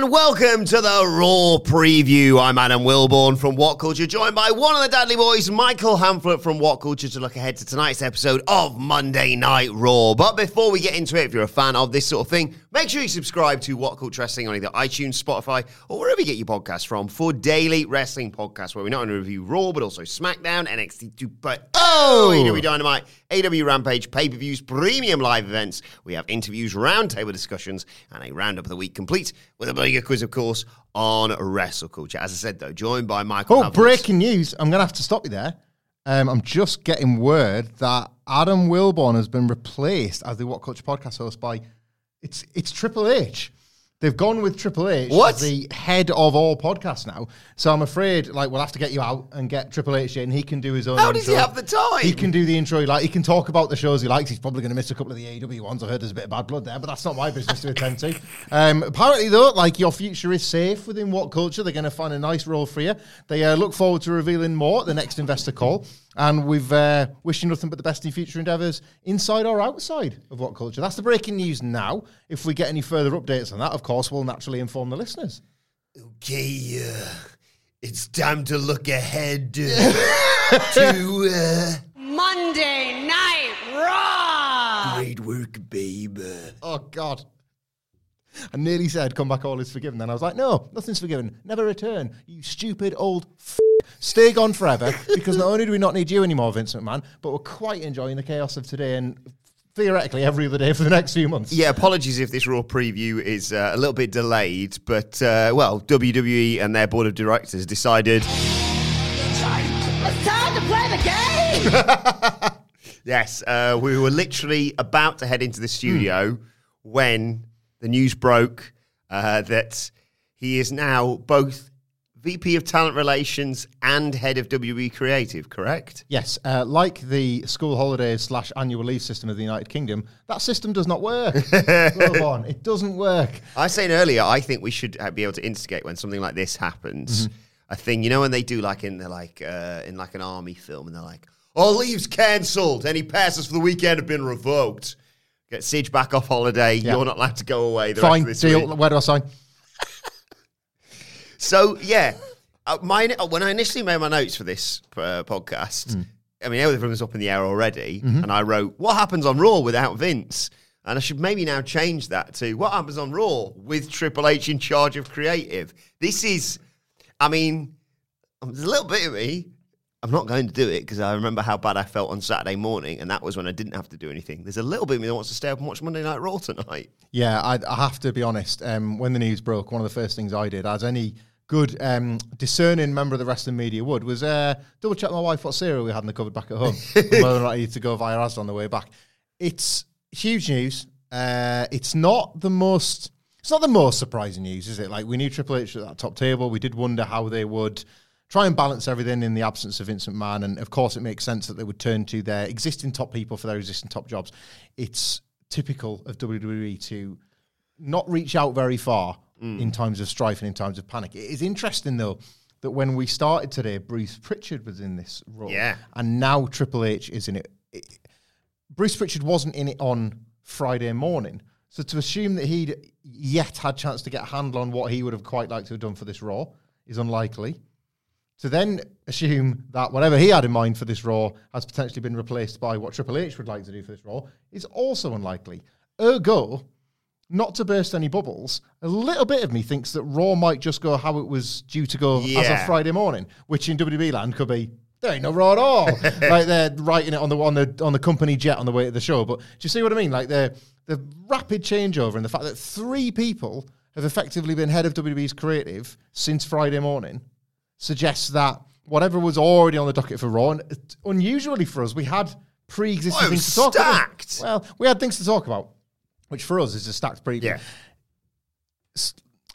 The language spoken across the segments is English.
And welcome to the Raw Preview. I'm Adam Wilborn from What Culture, joined by one of the Dudley Boys, Michael Hamflett from What Culture, to look ahead to tonight's episode of Monday Night Raw. But before we get into it, if you're a fan of this sort of thing, make sure you subscribe to What Culture Wrestling on either iTunes, Spotify, or wherever you get your podcasts from for daily wrestling podcasts where we not only review Raw but also SmackDown, NXT 2.0, oh! oh! AEW Dynamite, AEW Rampage, pay per views, premium live events. We have interviews, roundtable discussions, and a roundup of the week complete with a bigger of course, on Wrestle Culture. As I said, though, joined by Michael. Oh, breaking news. I'm going to have to stop you there. Um, I'm just getting word that Adam Wilborn has been replaced as the What Culture podcast host by it's it's Triple H. They've gone with Triple H What? as the head of all podcasts now. So I'm afraid like we'll have to get you out and get Triple H in. He can do his own. How does he have the time? He can do the intro. he Like he can talk about the shows he likes. He's probably going to miss a couple of the AEW ones. I heard there's a bit of bad blood there, but that's not my business to attend to. Um, apparently, though, like your future is safe within what culture. They're going to find a nice role for you. They uh, look forward to revealing more at the next investor call. And we've uh, wishing nothing but the best in future endeavours, inside or outside of what culture. That's the breaking news now. If we get any further updates on that, of course, we'll naturally inform the listeners. Okay, uh, it's time to look ahead uh, to uh, Monday Night Raw. great work, babe. Oh God. I nearly said, "Come back, all is forgiven." Then I was like, "No, nothing's forgiven. Never return. You stupid old f- stay gone forever." because not only do we not need you anymore, Vince McMahon, but we're quite enjoying the chaos of today and theoretically every other day for the next few months. Yeah, apologies if this Raw preview is uh, a little bit delayed, but uh, well, WWE and their board of directors decided. It's time to play the game. Yes, uh, we were literally about to head into the studio when the news broke uh, that he is now both VP of Talent Relations and head of WWE Creative, correct? Yes, uh, like the school holidays slash annual leave system of the United Kingdom, that system does not work. Love on, it doesn't work. I was saying earlier, I think we should uh, be able to instigate when something like this happens. A thing, you know, when they do like in they're like uh, in like an army film, and they're like, "All leaves cancelled. Any passes for the weekend have been revoked." Get Siege back off holiday. Yeah. You're not allowed to go away. The Fine, rest of this deal. week. Where do I sign? So yeah, uh, my when I initially made my notes for this uh, podcast, Hmm. I mean everything was up in the air already, Mm-hmm. and I wrote, "What happens on Raw without Vince?" And I should maybe now change that to "What happens on Raw with Triple H in charge of creative." This is, I mean, there's a little bit of me. I'm not going to do it because I remember how bad I felt on Saturday morning, and that was when I didn't have to do anything. There's a little bit of me that wants to stay up and watch Monday Night Raw tonight. Yeah, I, I have to be honest. Um, when the news broke, one of the first things I did, as any good um, discerning member of the wrestling media would, was uh, double check my wife what cereal we had in the cupboard back at home, whether or not I need to go via Asda on the way back. It's huge news. Uh, it's not the most. It's not the most surprising news, is it? Like we knew Triple H at that top table. We did wonder how they would try and balance everything in the absence of Vincent McMahon, and of course, it makes sense that they would turn to their existing top people for their existing top jobs. It's typical of WWE to not reach out very far Mm. in times of strife and in times of panic. It is interesting though that when we started today, Bruce Pritchard was in this role, Yeah. and now Triple H is in it. It- Bruce Pritchard wasn't in it on Friday morning. So to assume that he'd yet had chance to get a handle on what he would have quite liked to have done for this Raw is unlikely. To then assume that whatever he had in mind for this Raw has potentially been replaced by what Triple H would like to do for this Raw is also unlikely. Ergo, not to burst any bubbles, a little bit of me thinks that Raw might just go how it was due to go as Yeah. of Friday morning, which in WWE land could be there ain't no Raw at all. like they're writing it on the on the on the company jet on the way to the show. But do you see what I mean? Like the the rapid changeover and the fact that three people have effectively been head of WWE's creative since Friday morning suggests that whatever was already on the docket for Raw, and unusually for us, we had pre-existing Oh, things to talk oh, stacked. about. Well, we had things to talk about, which for us is a stacked preview Yeah.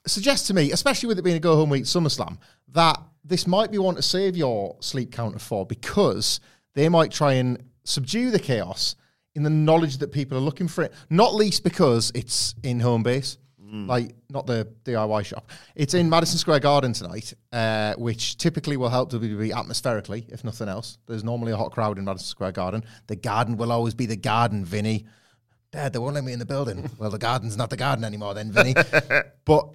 suggests to me, especially with it being a go home week SummerSlam, that this might be one to save your sleep counter for because they might try and subdue the chaos in the knowledge that people are looking for it. Not least because it's in home base. Like not the DIY shop. It's in Madison Square Garden tonight, uh, which typically will help WWE atmospherically, if nothing else. There's normally a hot crowd in Madison Square Garden. The garden will always be the garden, Vinny. Dad, they won't let me in the building. well, the garden's not the garden anymore, then, Vinny. but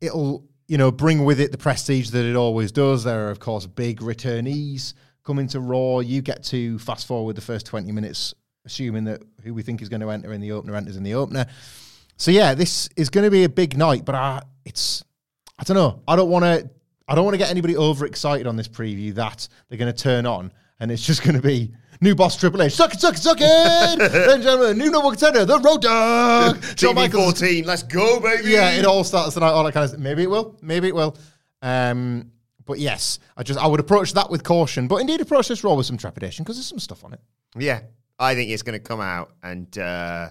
it'll, you know, bring with it the prestige that it always does. There are, of course, big returnees coming to Raw. You get to fast forward the first 20 minutes, assuming that who we think is going to enter in the opener enters in the opener. So yeah, this is going to be a big night, but I, it's, I don't know. I don't want to, I don't want to get anybody overexcited on this preview that they're going to turn on and it's just going to be new boss Triple H. Suck it, suck it, suck it! Ladies and gentlemen, new number contender, the Road Dog. Shawn Michaels. 14, let's go, baby. Yeah, it all starts tonight. All that kind of. Maybe it will. Maybe it will. Um, but yes, I just I would approach that with caution, but indeed approach this role with some trepidation because there's some stuff on it. Yeah, I think it's going to come out, and uh,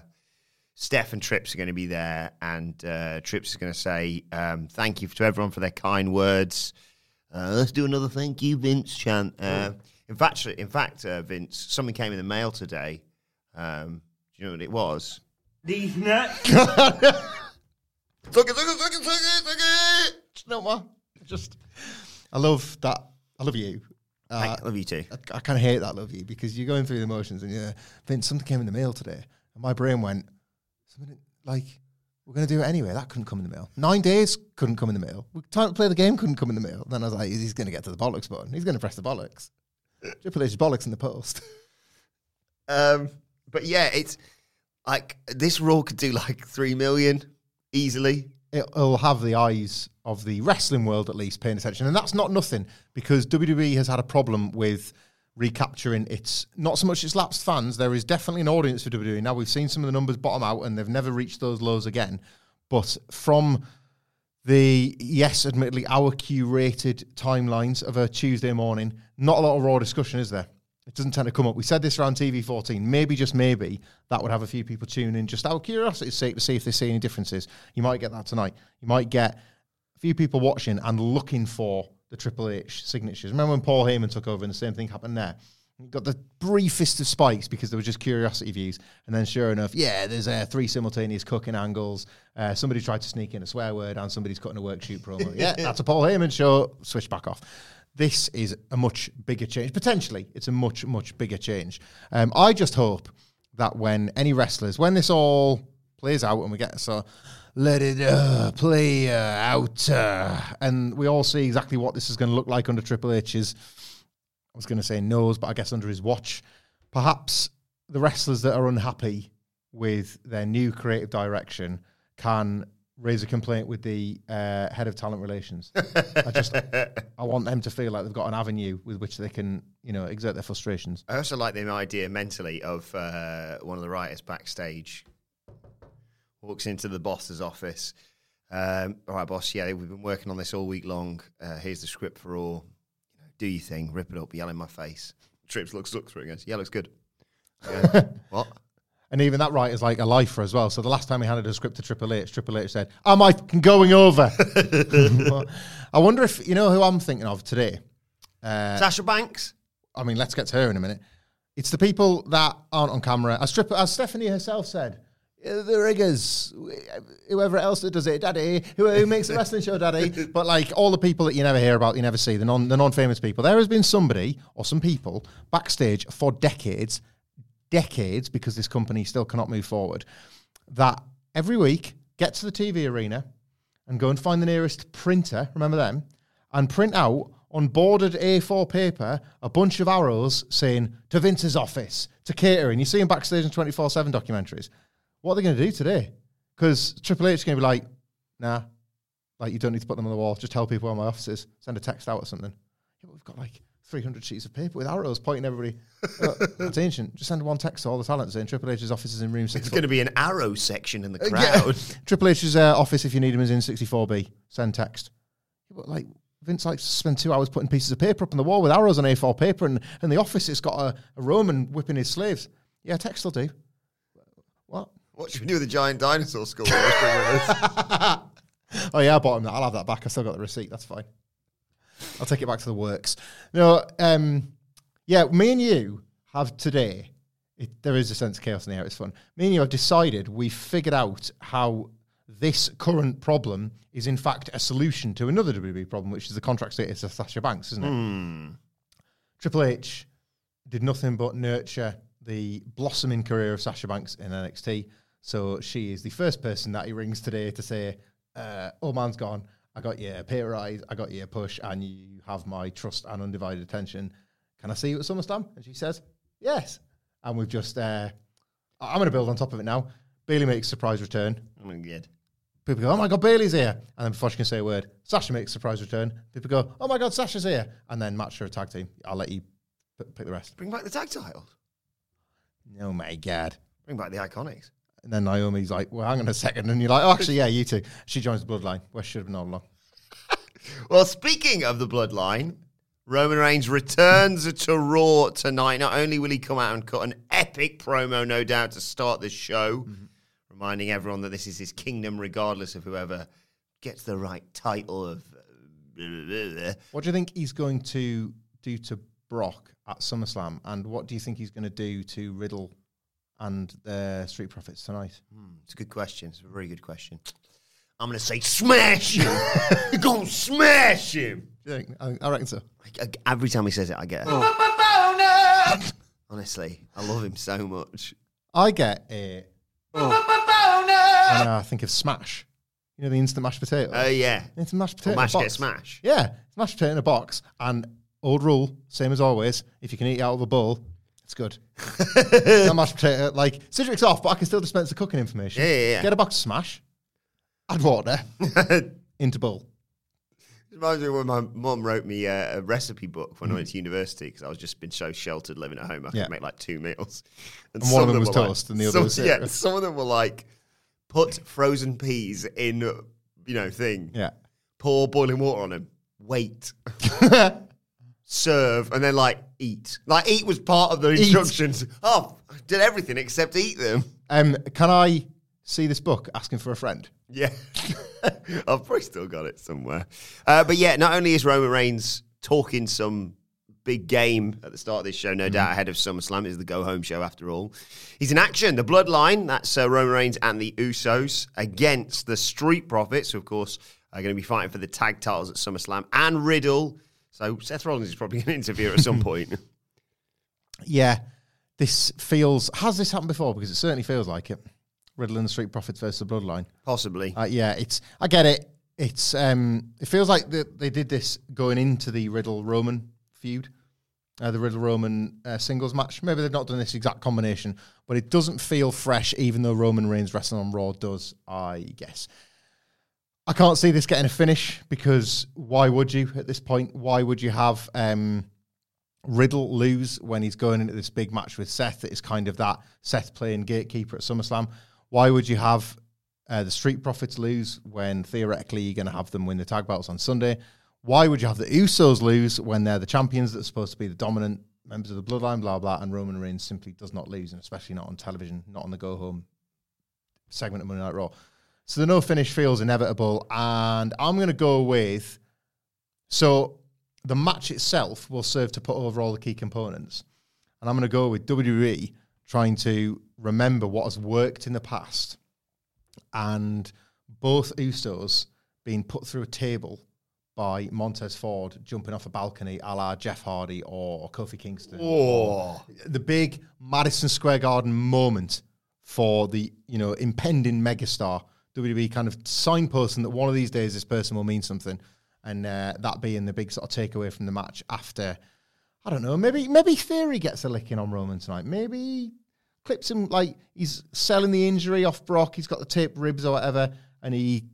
Steph and Trips are going to be there, and uh, Trips is going to say um, thank you to everyone for their kind words. Uh, let's do another thank you, Vince chant. Uh, in fact, in fact, uh, Vince, something came in the mail today. Um, do you know what it was? These nuts. Suck it, suck it, suck it, suck it, suck it. Do you? Just I love that. I love you. Uh, I love you too. I, I kind of hate that love you because you're going through the motions and yeah, Vince, something came in the mail today, and my brain went something like we're going to do it anyway. That couldn't come in the mail. Nine days couldn't come in the mail. We time to play the game couldn't come in the mail. Then I was like, he's going to get to the bollocks button. He's going to press the bollocks. Triple H's bollocks in the post. Um, but yeah, it's like this Raw could do like three million easily. It'll have the eyes of the wrestling world at least paying attention, and that's not nothing because WWE has had a problem with recapturing its not so much its lapsed fans. There is definitely an audience for WWE now. We've seen some of the numbers bottom out, and they've never reached those lows again. But from the yes, admittedly, our curated timelines of a Tuesday morning, not a lot of raw discussion, is there? It doesn't tend to come up. We said this around TV 14. Maybe, just maybe, that would have a few people tune in just out of curiosity's sake to see if they see any differences. You might get that tonight. You might get a few people watching and looking for the Triple H signatures. Remember when Paul Heyman took over and the same thing happened there? Got the briefest of spikes because there were just curiosity views. And then, sure enough, yeah, there's uh, three simultaneous cooking angles. Uh, somebody tried to sneak in a swear word and somebody's cutting a work shoot promo. yeah, that's a Paul Heyman show. Switch back off. This is a much bigger change. Potentially, it's a much, much bigger change. Um, I just hope that when any wrestlers, when this all plays out and we get so let it uh, play uh, out, uh, and we all see exactly what this is going to look like under Triple H's. I was going to say nose, but I guess under his watch. Perhaps the wrestlers that are unhappy with their new creative direction can raise a complaint with the uh, head of talent relations. I just, I want them to feel like they've got an avenue with which they can, you know, exert their frustrations. I also like the idea mentally of uh, one of the writers backstage walks into the boss's office. Um, all right, boss. Yeah, we've been working on this all week long. Uh, here's the script for all. You know, do your thing, rip it up, yell in my face. Trips looks looks for it and goes, yeah, looks good. I what? And even that writer's like a lifer as well. So the last time he handed a script to Triple H, Triple H said, "Am I going over?" I wonder if you know who I'm thinking of today. Uh, Sasha Banks. I mean, let's get to her in a minute. It's the people that aren't on camera, as, Triple, as Stephanie herself said. "Uh, The riggers, whoever else that does it, daddy, who, who makes the wrestling show, daddy. But like all the people that you never hear about, you never see, the non the non famous people. There has been somebody or some people backstage for decades decades because this company still cannot move forward. That every week get to the TV arena and go and find the nearest printer. Remember them and print out on boarded A4 paper a bunch of arrows saying to Vince's office, to catering. You see them backstage in 24 7 documentaries. What are they going to do today? Because Triple H is going to be like, nah, like you don't need to put them on the wall. Just tell people where my office is. Send a text out or something. Yeah, but we've got like 300 sheets of paper with arrows pointing everybody. That's ancient. Just send one text to all the talent saying Triple H's office is in room six. It's going to be an arrow section in the Yeah. crowd. Triple H's uh, office, if you need him, is in 64B. Send text. Yeah, But like Vince likes to spend two hours putting pieces of paper up on the wall with arrows on A4 paper, and, and the office has got a, a Roman whipping his slaves. Yeah, text will do. What? What should we do with the giant dinosaur skull? Let's bring it in. Oh yeah, I bought him that. I'll have that back. I still got the receipt. That's fine. I'll take it back to the works. No, um, yeah, me and you have today. It, there is a sense of chaos in the air. It's fun. Me and you have decided we've figured out how this current problem is in fact a solution to another WWE problem, which is the contract status of Sasha Banks, isn't it? Mm. Triple H did nothing but nurture the blossoming career of Sasha Banks in NXT. So she is the first person that he rings today to say, uh, "Oh man's gone. I got you a pay rise. I got you a push, and you have my trust and undivided attention. Can I see you at SummerSlam?" And she says, "Yes." And we've just, uh, I'm going to build on top of it now. Bayley makes a surprise return. I'm good. People go, oh my God, Bayley's here. And then before she can say a word, Sasha makes a surprise return. People go, oh my God, Sasha's here. And then match her a tag team. I'll let you p- pick the rest. Bring back the tag titles. Oh my God. Bring back the iconics. And then Naomi's like, well, hang on a second. And you're like, oh, actually, yeah, you too. She joins the bloodline. Where she should have known all along. Well, speaking of the bloodline, Roman Reigns returns to Raw tonight. Not only will he come out and cut an epic promo, no doubt, to start the show, reminding everyone that this is his kingdom, regardless of whoever gets the right title of. uh. What do you think he's going to do to Brock at SummerSlam? And what do you think he's going to do to Riddle and the Street Profits tonight? Hmm, it's a good question. It's a very good question. I'm going to say smash him. You're going to smash him. You think? I, I reckon so. I- I- every time he says it, I get it. Honestly, I love him so much. I get a. And I think of Smash. You know the instant mashed potato. Oh, yeah. Instant mashed potato. Or mash get smash. Yeah, it's mashed potato in a box. And old rule, same as always. If you can eat it out of a bowl, it's good. Not mashed potato. Like Cedric's off, but I can still dispense the cooking information. Yeah, yeah, yeah. Get a box of Smash. Add water into bowl. Reminds me when my mum wrote me uh, a recipe book when I went to university because I was just been so sheltered living at home. I Yeah. could make like two meals, And one some of them was were toast and the other some- was yeah. Some of them were like put frozen peas in, uh, you know, thing. Yeah. Pour boiling water on them. Wait. Serve and then like eat. Like eat was part of the instructions. Oh, I did everything except eat them. Um, can I see this book asking for a friend? Yeah. I've probably still got it somewhere. Uh, but yeah, not only is Roman Reigns talking some big game at the start of this show, no doubt ahead of SummerSlam, is the go home show after all. He's in action. The Bloodline, that's uh, Roman Reigns and the Usos against the Street Profits, who, of course, are going to be fighting for the tag titles at SummerSlam, and Riddle. So Seth Rollins is probably going to interfere at some point. Yeah. This feels. Has this happened before? Because it certainly feels like it. Riddle and the Street Profits versus the Bloodline. Possibly. Uh, yeah, it's. I get it. It's. um It feels like they did this going into the Riddle Roman feud, uh, the Riddle Roman uh, singles match. Maybe they've not done this exact combination, but it doesn't feel fresh, even though Roman Reigns wrestling on Raw does. I guess. I can't see this getting a finish because why would you at this point? Why would you have um, Riddle lose when he's going into this big match with Seth? That is kind of that Seth playing gatekeeper at SummerSlam. Why would you have uh, the Street Profits lose when theoretically you're going to have them win the tag belts on Sunday? Why would you have the Usos lose when they're the champions that are supposed to be the dominant members of the Bloodline? Blah blah, and Roman Reigns simply does not lose, and especially not on television, not on the go home segment of Monday Night Raw. So the no finish feels inevitable, and I'm going to go with. So the match itself will serve to put over all the key components, and I'm going to go with WWE trying to remember what has worked in the past, and both Usos being put through a table by Montez Ford jumping off a balcony a la Jeff Hardy or Kofi Kingston. Oh. The big Madison Square Garden moment for the, you know, impending megastar. WWE kind of signposting that one of these days this person will mean something. And uh, that being the big sort of takeaway from the match after, I don't know, maybe maybe Theory gets a licking on Roman tonight. Maybe clips him like he's selling the injury off Brock. He's got the taped ribs or whatever, and he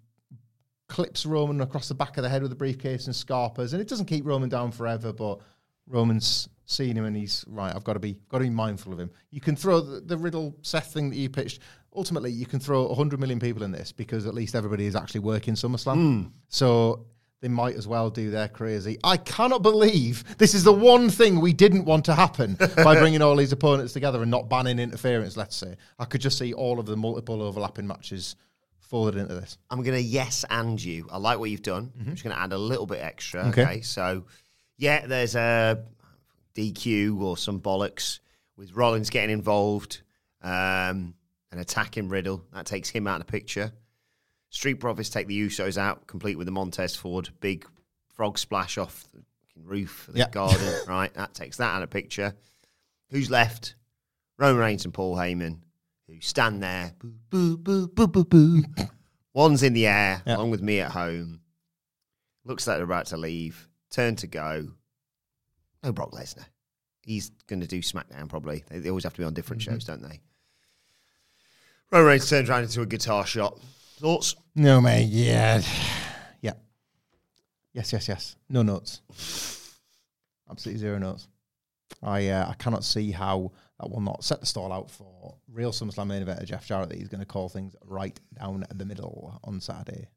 clips Roman across the back of the head with a briefcase and scarpers. And it doesn't keep Roman down forever, but Roman's seen him and he's right. I've got to be got to be mindful of him. You can throw the, the Riddle Seth thing that you pitched. Ultimately, you can throw 100 million people in this because at least everybody is actually working SummerSlam. So they might as well do their crazy. I cannot believe this is the one thing we didn't want to happen by bringing all these opponents together and not banning interference. Let's say I could just see all of the multiple overlapping matches folded into this. I'm going to yes and you. I like what you've done. I'm just going to add a little bit extra. Mm-hmm. Okay. Okay. So, yeah, there's a DQ or some bollocks with Rollins getting involved um, and attacking Riddle. That takes him out of the picture. Street Profits take the Usos out, complete with the Montez Ford big frog splash off the roof of the Yeah. garden. right, that takes that out of the picture. Who's left? Roman Reigns and Paul Heyman, who stand there. Boo, boo, boo, boo, boo, boo. One's in the air, Yeah. along with me at home. Looks like they're about to leave. Turn to go. No Brock Lesnar. He's going to do SmackDown probably. They, they always have to be on different Mm-hmm. shows, don't they? Roman Reigns turns around into a guitar shop. Thoughts? No, mate. Yeah. Yeah. Yes, yes, yes. No notes. Absolutely zero notes. I uh, I cannot see how that will not set the stall out for real SummerSlam main event Jeff Jarrett that he's going to call things right down the middle on Saturday.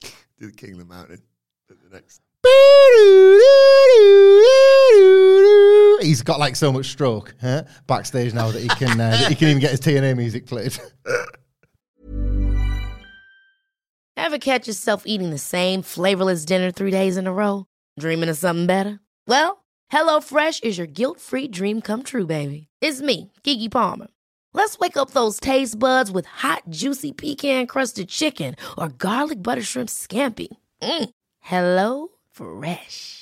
Do the King of the Mountain. at The next. He's got like so much stroke huh? backstage now that he can uh, that he can even get his TNA music played. Ever catch yourself eating the same flavorless dinner three days in a row? Dreaming of something better? Well, HelloFresh is your guilt free dream come true, baby. It's me, Keke Palmer. Let's wake up those taste buds with hot, juicy pecan crusted chicken or garlic butter shrimp scampi. Mm. Hello Fresh.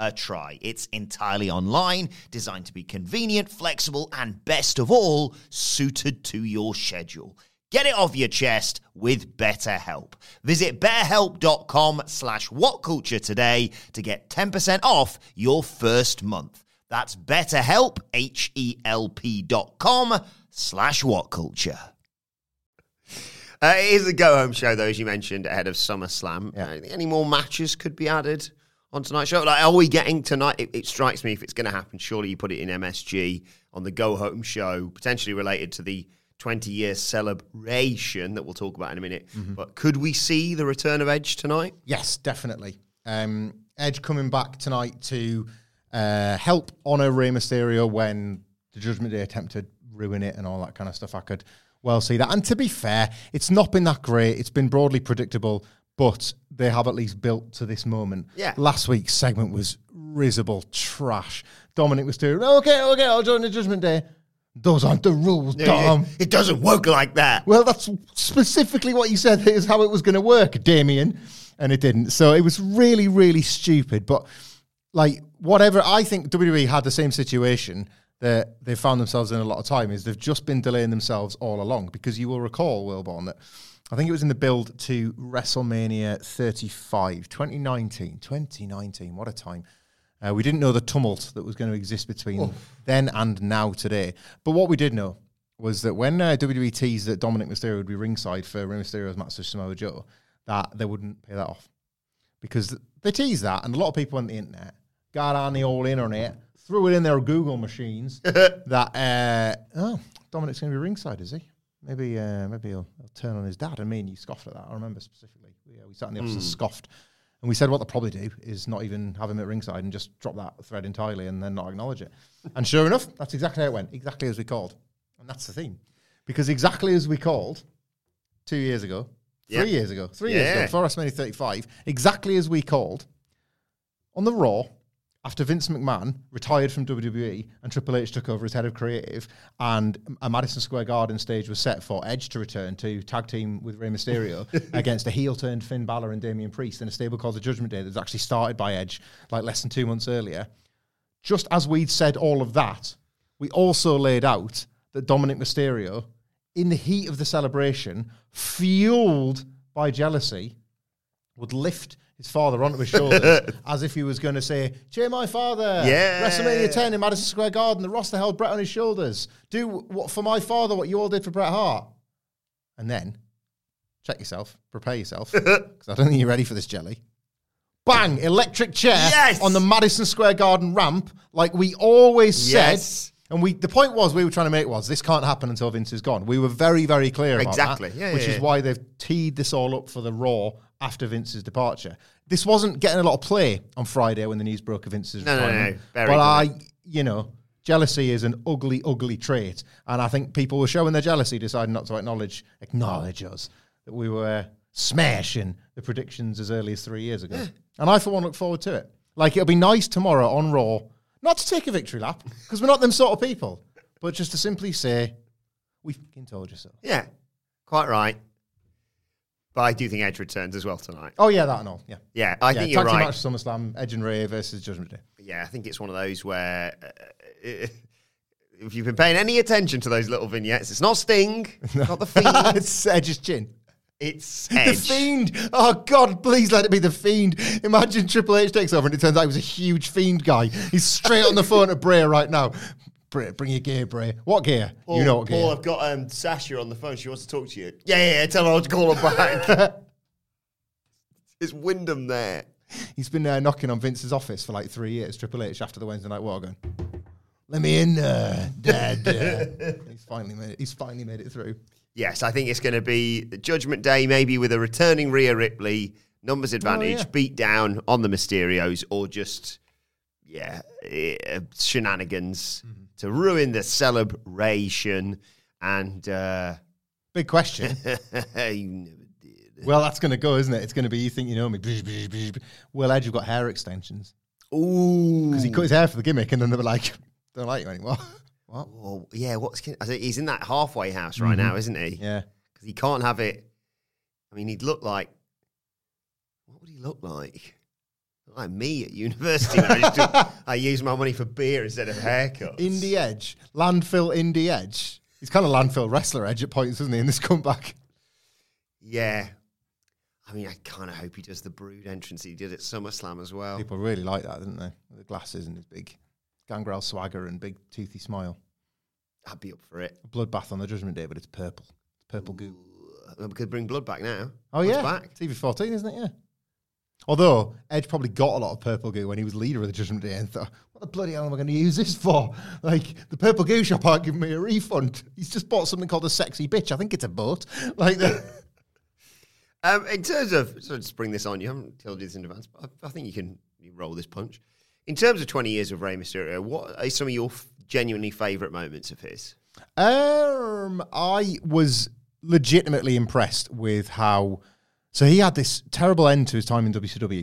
a try. It's entirely online, designed to be convenient, flexible, and best of all, suited to your schedule. Get it off your chest with BetterHelp. Visit betterhelp.com slash whatculture today to get 10% off your first month. That's betterhelp, H-E-L-P dot com slash whatculture. Uh, it is a go-home show, though, as you mentioned, ahead of SummerSlam. Yeah. Uh, any more matches could be added on tonight's show? Like, are we getting tonight? It, it strikes me if it's going to happen, surely you put it in MSG on the go-home show, potentially related to the 20-year celebration that we'll talk about in a minute. But could we see the return of Edge tonight? Yes, definitely. Um, Edge coming back tonight to uh, help honor Rey Mysterio when the Judgment Day attempt to ruin it and all that kind of stuff. I could well see that. And to be fair, it's not been that great. It's been broadly predictable, but they have at least built to this moment. Yeah. Last week's segment was risible trash. Dominic was doing, okay, okay, I'll join the Judgment Day. Those aren't the rules, Dom. It doesn't work like that. Well, that's specifically what you said is how it was going to work, Damian, and it didn't. So it was really, really stupid. But like whatever, I think WWE had the same situation that they found themselves in a lot of time. Is they've just been delaying themselves all along because you will recall, Wilborn, that I think it was in the build to WrestleMania 35, 2019. 2019, what a time. Uh, we didn't know the tumult that was going to exist between then and now today. But what we did know was that when uh, WWE teased that Dominic Mysterio would be ringside for Rey Mysterio's match with Samoa Joe, that they wouldn't pay that off. Because they teased that, and a lot of people on the internet got on the old internet, threw it in their Google machines that, uh, oh, Dominic's going to be ringside, is he? Maybe uh, maybe he'll, he'll turn on his dad. And me and you scoffed at that. I remember specifically. We, uh, we sat in the office and scoffed. And we said what they'll probably do is not even have him at ringside and just drop that thread entirely and then not acknowledge it. and sure enough, that's exactly how it went, exactly as we called. And that's the theme. Because exactly as we called two years ago, Yeah. three years ago, three years ago, Yeah. before WrestleMania 35, exactly as we called, on the Raw, after Vince McMahon retired from WWE and Triple H took over as head of creative, and a Madison Square Garden stage was set for Edge to return to tag team with Rey Mysterio against a heel turned Finn Balor and Damian Priest in a stable called the Judgment Day that was actually started by Edge like less than two months earlier. Just as we'd said all of that, we also laid out that Dominic Mysterio, in the heat of the celebration, fueled by jealousy, would lift his father onto his shoulders as if he was going to say, Cheer my father. Yeah. WrestleMania 10 in Madison Square Garden. The roster held Bret on his shoulders. Do what for my father what you all did for Bret Hart. And then, check yourself, prepare yourself, because I don't think you're ready for this jelly. Bang! Electric chair Yes! on the Madison Square Garden ramp, like we always Yes. said. And we, the point was we were trying to make was this can't happen until Vince is gone. We were very, very clear about Exactly. that, Yeah, which yeah, is yeah. why they've teed this all up for the Raw after Vince's departure. This wasn't getting a lot of play on Friday when the news broke of Vince's No, no, no, retirement. very but I, you know, jealousy is an ugly, ugly trait, and I think people were showing their jealousy, deciding not to acknowledge acknowledge us that we were smashing the predictions as early as three years ago. And I, for one, look forward to it. Like it'll be nice tomorrow on Raw, not to take a victory lap because we're not them sort of people, but just to simply say, "We fucking told you so." Yeah, quite right. But I do think Edge returns as well tonight. Oh yeah, that and all. Yeah. Yeah, I yeah, think you're tag team right. match SummerSlam, Edge and Rey versus Judgment Day. Yeah, I think it's one of those where uh, if you've been paying any attention to those little vignettes, it's not Sting, not the Fiend, it's Edge's chin. it's The Fiend. Oh God, please let it be the Fiend. Imagine Triple H takes over and it turns out he was a huge Fiend guy. He's straight on the phone to Bray right now. Bring your gear, Bray. What gear? Paul, you know what gear. Paul. I've got um, Sasha on the phone. She wants to talk to you. Yeah, yeah, yeah tell her to call her back. it's Windham there. He's been uh, knocking on Vince's office for like three years. Triple H after the Wednesday Night War, going, "Let me in, uh, Dad." uh." he's finally made it. He's finally made it through. Yes, I think it's going to be the Judgment Day, maybe with a returning Rhea Ripley, numbers advantage, yeah. beat down on the Mysterios, or just, yeah, eh, shenanigans to ruin the celebration. And uh, Big question. you never did. well, that's going to go, isn't it? It's going to be you think you know me. Well, Ed, you've got hair extensions Ooh. because he cut his hair for the gimmick, and then they were like, "Don't like you anymore." what? Oh, yeah, what's he's in that halfway house right now, isn't he? Mm-hmm. Yeah. Because he can't have it. I mean, he'd look like. What would he look like? Like me at university. I, used to, I used my money for beer instead of haircuts. Indie Edge, landfill Indie Edge. He's kind of landfill wrestler Edge at points, isn't he? In this comeback, Yeah. I mean, I kind of hope he does the Brood entrance he did at SummerSlam as well. people really like that, didn't they? The glasses and his big gangrel swagger and big toothy smile. I'd be up for it. A bloodbath on the Judgment Day, but it's purple. It's purple goo. We could bring blood back now. Oh Blood's yeah, back. TV fourteen, isn't it? Yeah. Although Edge probably got a lot of purple goo when he was leader of the Judgment Day and thought, "What the bloody hell am I going to use this for? Like the purple goo shop aren't giving me a refund. He's just bought something called a sexy bitch. I think it's a boat. Like the, Um, in terms of, so just bring this on, you haven't told you this in advance, but I, I think you can you roll this punch. In terms of 20 years of Rey Mysterio, what are some of your f- genuinely favourite moments of his? Um, I was legitimately impressed with how. So he had this terrible end to his time in WCW,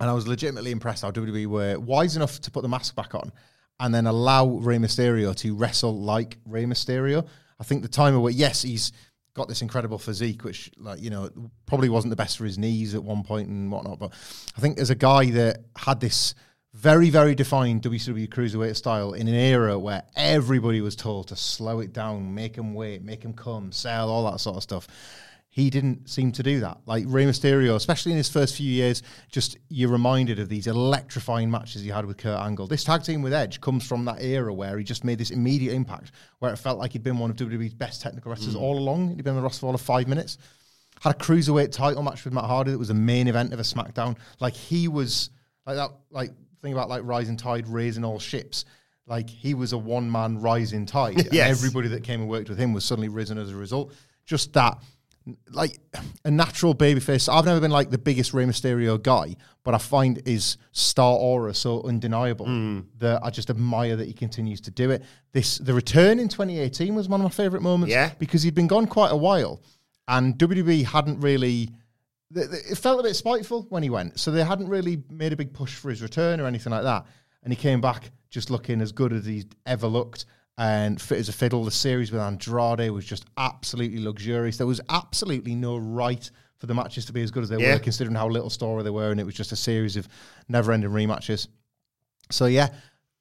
and I was legitimately impressed how WWE were wise enough to put the mask back on, and then allow Rey Mysterio to wrestle like Rey Mysterio. I think the time where yes, he's got this incredible physique, which like you know probably wasn't the best for his knees at one point and whatnot. But I think as a guy that had this very very defined WCW cruiserweight style in an era where everybody was told to slow it down, make him wait, make him come, sell, all that sort of stuff. He didn't seem to do that. Like Rey Mysterio, especially in his first few years, just you're reminded of these electrifying matches he had with Kurt Angle. This tag team with Edge comes from that era where he just made this immediate impact, where it felt like he'd been one of WWE's best technical wrestlers mm. all along. He'd been on the roster for all of five minutes. Had a cruiserweight title match with Matt Hardy that was the main event of a SmackDown. Like he was like that. Like thing about like rising tide raising all ships. Like he was a one man rising tide. and everybody that came and worked with him was suddenly risen as a result. Just that, like a natural babyface. I've never been like the biggest Rey Mysterio guy, but I find his star aura so undeniable Hmm. that I just admire that he continues to do it. This the return in 2018 was one of my favorite moments. Yeah. because he'd been gone quite a while, and WWE hadn't really it felt a bit spiteful when he went. So they hadn't really made a big push for his return or anything like that. And he came back just looking as good as he's ever looked and fit as a fiddle. The series with Andrade was just absolutely luxurious. There was absolutely no right for the matches to be as good as they Yeah. were, considering how little story they were. And it was just a series of never ending rematches. So, yeah,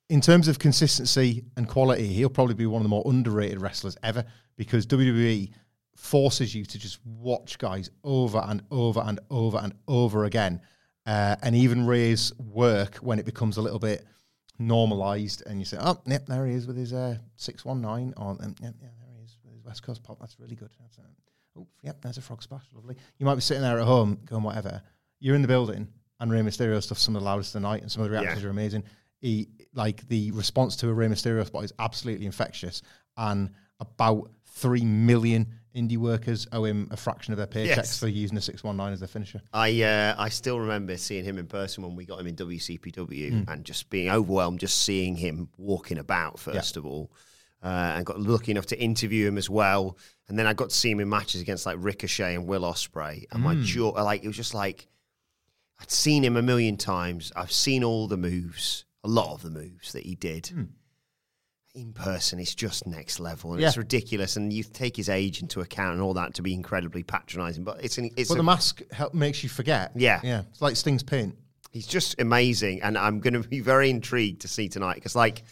in terms of consistency and quality, he'll probably be one of the more underrated wrestlers ever because WWE forces you to just watch guys over and over and over and over again. Uh, and even Rey's work when it becomes a little bit normalized and you say, oh, yep, there he is with his uh, 619 or, um, yep, yeah, there he is with his West Coast pop. That's really good. That's, uh, oh, yep, there's a frog splash. Lovely. You might be sitting there at home going, whatever. You're in the building and Rey Mysterio stuff's some of the loudest of the night and some of the reactions Yeah. are amazing. He, like the response to a Rey Mysterio spot is absolutely infectious and about 3 million indie workers owe him a fraction of their paychecks Yes. for using the 619 as their finisher. I uh, I still remember seeing him in person when we got him in WCPW Hmm. and just being overwhelmed just seeing him walking about first of all, uh, and got lucky enough to interview him as well. And then I got to see him in matches against like Ricochet and Will Ospreay, and Hmm. my jaw like it was just like I'd seen him a million times. I've seen all the moves, a lot of the moves that he did. Hmm. In person, it's just next level, and Yeah. it's ridiculous. And you take his age into account and all that to be incredibly patronising. But it's an, it's But a the mask help, makes you forget. Yeah. Yeah. It's like Sting's paint. he's just amazing and i'm going to be very intrigued to see tonight because like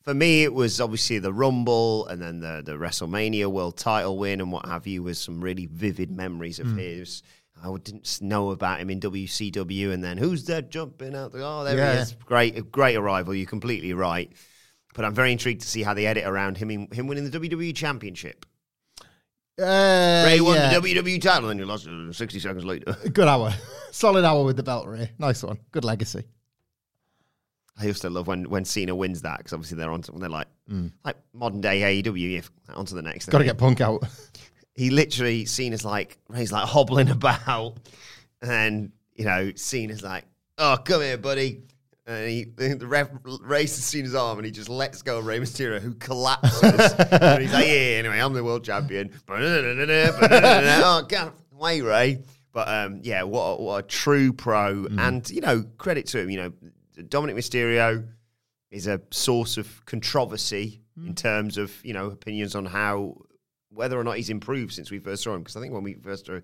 for me it was obviously the rumble and then the, the wrestlemania world title win and what have you was some really vivid memories of hmm. his i didn't know about him in wcw and then who's that jumping out the oh there he is great great arrival you're completely right but i'm very intrigued to see how they edit around him in, him winning the wwe championship Uh, Rey won yeah. the wwe title and you lost it 60 seconds later Good hour. Solid hour with the belt, Rey. Nice one. Good legacy. I used to love when, when Cena wins that because obviously they're on. To, they're like like modern day AEW. If on to the next. Got to get Punk out. He literally Cena's like he's like hobbling about, and you know Cena's like, "Oh, come here, buddy." And he, the ref raises Cena's arm and he just lets go of Rey Mysterio, who collapses. and he's like, "Yeah, anyway, I'm the world champion." oh, God, way Rey. But um, yeah, what a, what a true pro, and you know, credit to him. You know, Dominic Mysterio is a source of controversy in terms of you know opinions on how whether or not he's improved since we first saw him. Because I think when we first uh,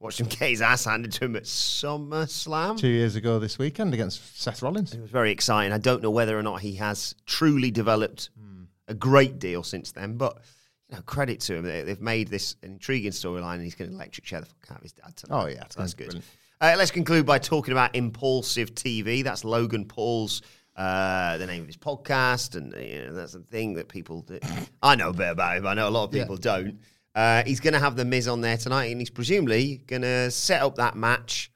watched him get his ass handed to him at SummerSlam, Two years ago this weekend against Seth Rollins. it was very exciting. I don't know whether or not he has truly developed a great deal since then, but you know, credit to him. They, they've made this intriguing storyline, and he's going to electric chair the fuck out of his dad tonight. Oh, yeah, so that's good. Uh, let's conclude by talking about Impaulsive TV. That's Logan Paul's. Uh, the name of his podcast, and you know, that's a thing that people do. I know a bit about him. I know a lot of people don't. Uh, he's going to have the Miz on there tonight, and he's presumably going to set up that match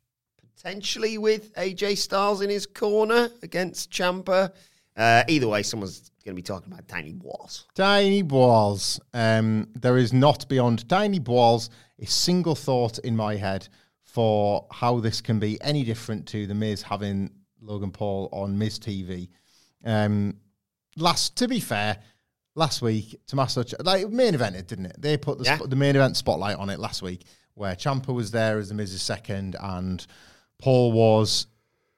potentially with AJ Styles in his corner against Ciampa. Uh, either way, someone's going to be talking about Tiny Walls. Tiny balls. Um, there is not beyond tiny balls a single thought in my head for how this can be any different to the Miz having Logan Paul on Miz TV. Um, last, to be fair, last week, Tommaso, Ch- like main evented, didn't it? They put the, Yeah. sp- the main event spotlight on it last week, where Ciampa was there as the Miz's second, and Paul was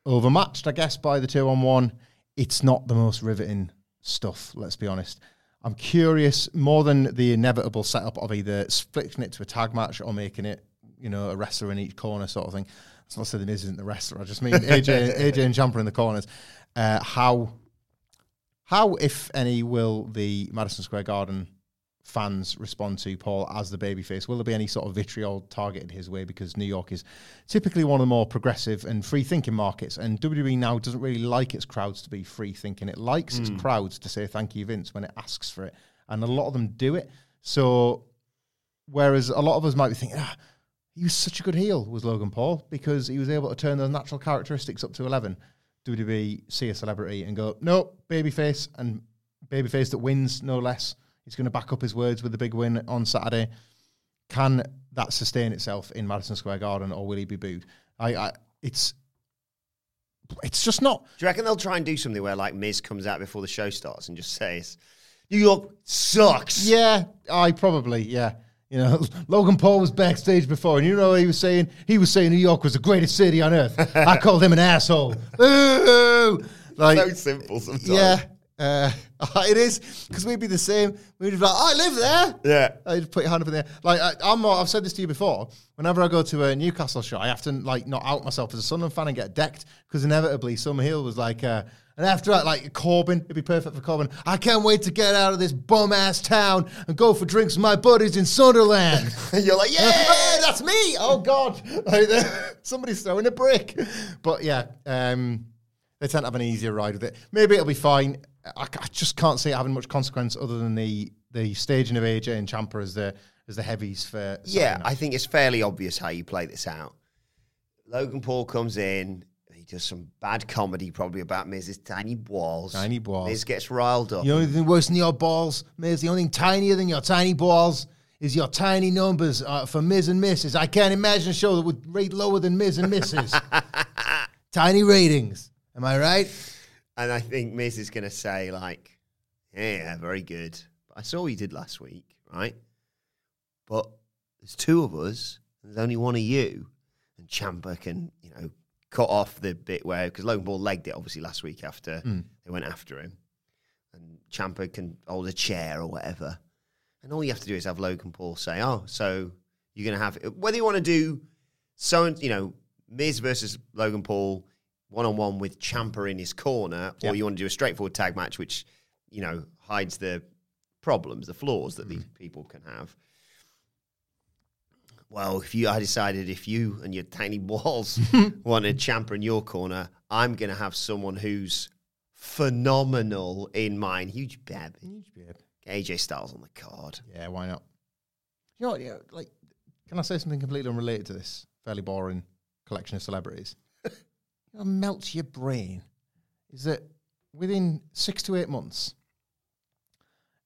overmatched, I guess, by the two on one. It's not the most riveting stuff, let's be honest. I'm curious more than the inevitable setup of either splitting it to a tag match or making it, you know, a wrestler in each corner sort of thing. It's not saying the Miz isn't the wrestler. I just mean AJ, AJ and Ciampa in the corners. Uh, how how, if any, will the Madison Square Garden fans respond to Paul as the babyface? Will there be any sort of vitriol targeted his way? Because New York is typically one of the more progressive and free thinking markets, and WWE now doesn't really like its crowds to be free thinking. It likes its crowds to say thank you, Vince, when it asks for it, and a lot of them do it. So, whereas a lot of us might be thinking, ah, he was such a good heel, was Logan Paul, because he was able to turn those natural characteristics up to 11. WWE see a celebrity and go, no, babyface, and babyface that wins, no less. He's going to back up his words with the big win on Saturday. Can that sustain itself in Madison Square Garden, or will he be booed? I, I it's it's just not. Do you reckon they'll try and do something where like Miz comes out before the show starts and just says, New York sucks? Yeah, I probably yeah. You know, Logan Paul was backstage before, and you know what he was saying? He was saying New York was the greatest city on earth. I called him an asshole. Ooh! Like, So simple sometimes. yeah, uh, it is because we'd be the same. We'd be like, I live there. Yeah. I'd put your hand up in there. Like I, I'm, more, I've said this to you before. Whenever I go to a Newcastle show, I have to like not out myself as a Sunderland fan and get decked because inevitably some heel was like, uh, and after that, like Corbin, it'd be perfect for Corbin. I can't wait to get out of this bum ass town and go for drinks with my buddies in Sunderland. And you're like, yeah. That's me. Oh God, like, somebody's throwing a brick. But yeah, um, they tend to have an easier ride with it. Maybe it'll be fine. I, I just can't see it having much consequence other than the the staging of AJ and Ciampa as the as the heavies for Yeah, I think it's fairly obvious how you play this out. Logan Paul comes in. He does some bad comedy, probably about Miz's tiny balls. Tiny balls. Miz gets riled up. The only thing worse than your balls, Miz, the only thing tinier than your tiny balls is your tiny numbers uh, for Miz and Mrs. I can't imagine a show that would rate lower than Miz and Mrs. tiny ratings. Am I right? And I think Miz is going to say, like, yeah, very good. I saw what you did last week, right? But there's two of us, and there's only one of you. And Ciampa can, you know, cut off the bit where, because Logan Paul legged it, obviously, last week after they went after him. And Ciampa can hold a chair or whatever. And all you have to do is have Logan Paul say, oh, so you're going to have, whether you want to do so, you know, Miz versus Logan Paul one on one with Ciampa in his corner, or you want to do a straightforward tag match, which, you know, hides the problems, the flaws that Mm. these people can have. Well, if you, I decided if you and your tiny balls wanted Ciampa in your corner, I'm going to have someone who's phenomenal in mine. Huge bab. AJ Styles on the card. Yeah, why not? You know, what, yeah, like, can I say something completely unrelated to this fairly boring collection of celebrities? you know, melts your brain is that within six to eight months,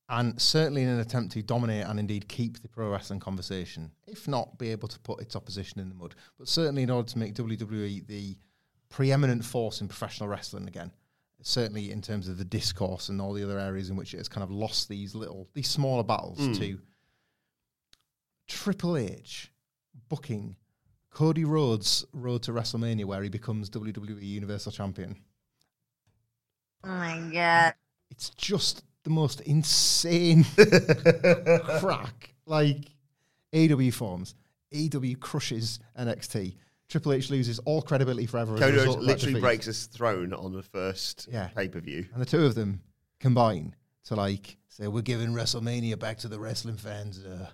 and certainly in an attempt to dominate and indeed keep the pro wrestling conversation, if not be able to put its opposition in the mud, but certainly in order to make WWE the preeminent force in professional wrestling again, certainly in terms of the discourse and all the other areas in which it has kind of lost these little, these smaller battles hmm. to Triple H booking Cody Rhodes' road to WrestleMania where he becomes WWE Universal Champion. Oh my god. It's just the most insane crack. Like AEW forms, AEW crushes NXT. Triple H loses all credibility forever. Cody Rhodes result of that literally breaks his throne on the first Yeah. pay per view. and the two of them combine to like say we're giving WrestleMania back to the wrestling fans, uh,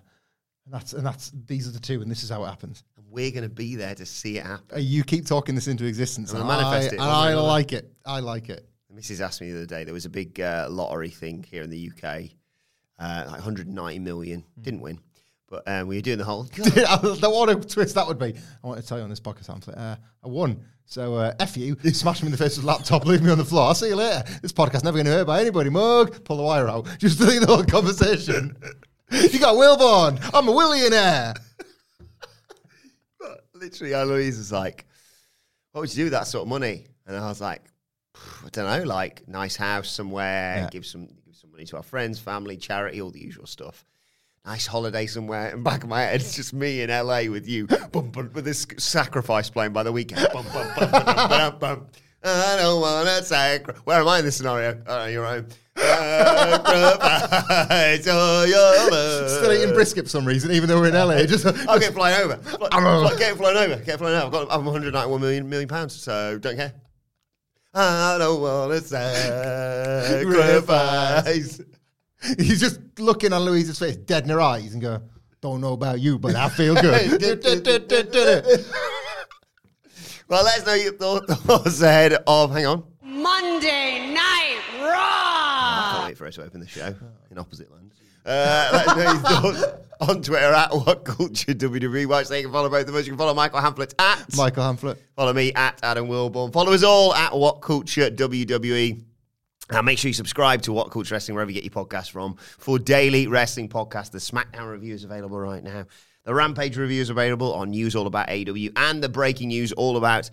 and that's and that's these are the two, and this is how it happens. And we're going to be there to see it happen. Uh, You keep talking this into existence, and, manifest I, and I like it. I like it. Mrs. asked me the other day, there was a big uh, lottery thing here in the UK, uh, like 190 million. Hmm. Didn't win. But um, we were doing the whole. the what a twist that would be. I want to tell you on this podcast, Hamlet. Uh, I won. So uh, F you, smash me in the face with a laptop, leave me on the floor. I'll see you later. This podcast never going to heard by anybody. Mug, pull the wire out. Just delete the whole conversation. you got Wilborn. I'm a willionaire. Literally, Louise was like, What would you do with that sort of money? And I was like, I don't know, like nice house somewhere, Yeah. give some give some money to our friends, family, charity, all the usual stuff. Nice holiday somewhere. In the back of my head, it's just me in LA with you, bum, bum, with this sacrifice playing by the Weeknd. Bum. I don't want to sacrifice. Where am I in this scenario? Oh, you're right. Sacrifice all your love. Still eating brisket for some reason, even though we're in LA. Just I'll get flying over. Fly, fly, get flying over. Get flying over. I've got I'm 191 million million pounds, so don't care. I don't want to sacrifice. He's just looking on Louise's face, dead in her eyes, and go, "Don't know about you, but I feel good." well, let us know your thought- thoughts ahead of. Hang on. Monday Night Raw! I Can't wait for us to open the show in opposite lands. Uh, let us know your thoughts on Twitter at What Culture WWE. Watch, you can follow both of us. You can follow Michael Hamflett at Michael Hamflett. Follow me at Adam Wilborn. Follow us all at What Culture WWE. And make sure you subscribe to What Culture Wrestling wherever you get your podcasts from for daily wrestling podcasts. The SmackDown review is available right now. The Rampage review is available on news all about AEW and the breaking news all about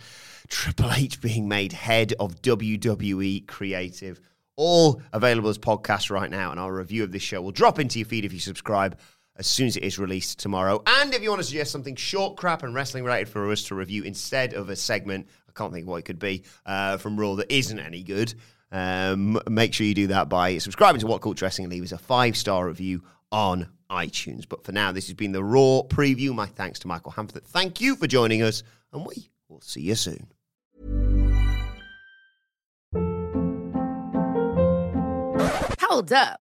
Triple H being made head of WWE Creative. All available as podcasts right now. And our review of this show will drop into your feed if you subscribe as soon as it is released tomorrow. And if you want to suggest something short, crap, and wrestling related for us to review instead of a segment, I can't think what it could be, uh, from Raw that isn't any good, um, make sure you do that by subscribing to What Culture Wrestling and leave us a five star review on iTunes. But for now, this has been the Raw preview. My thanks to Michael Hamflett. Thank you for joining us, and we will see you soon. Hold up.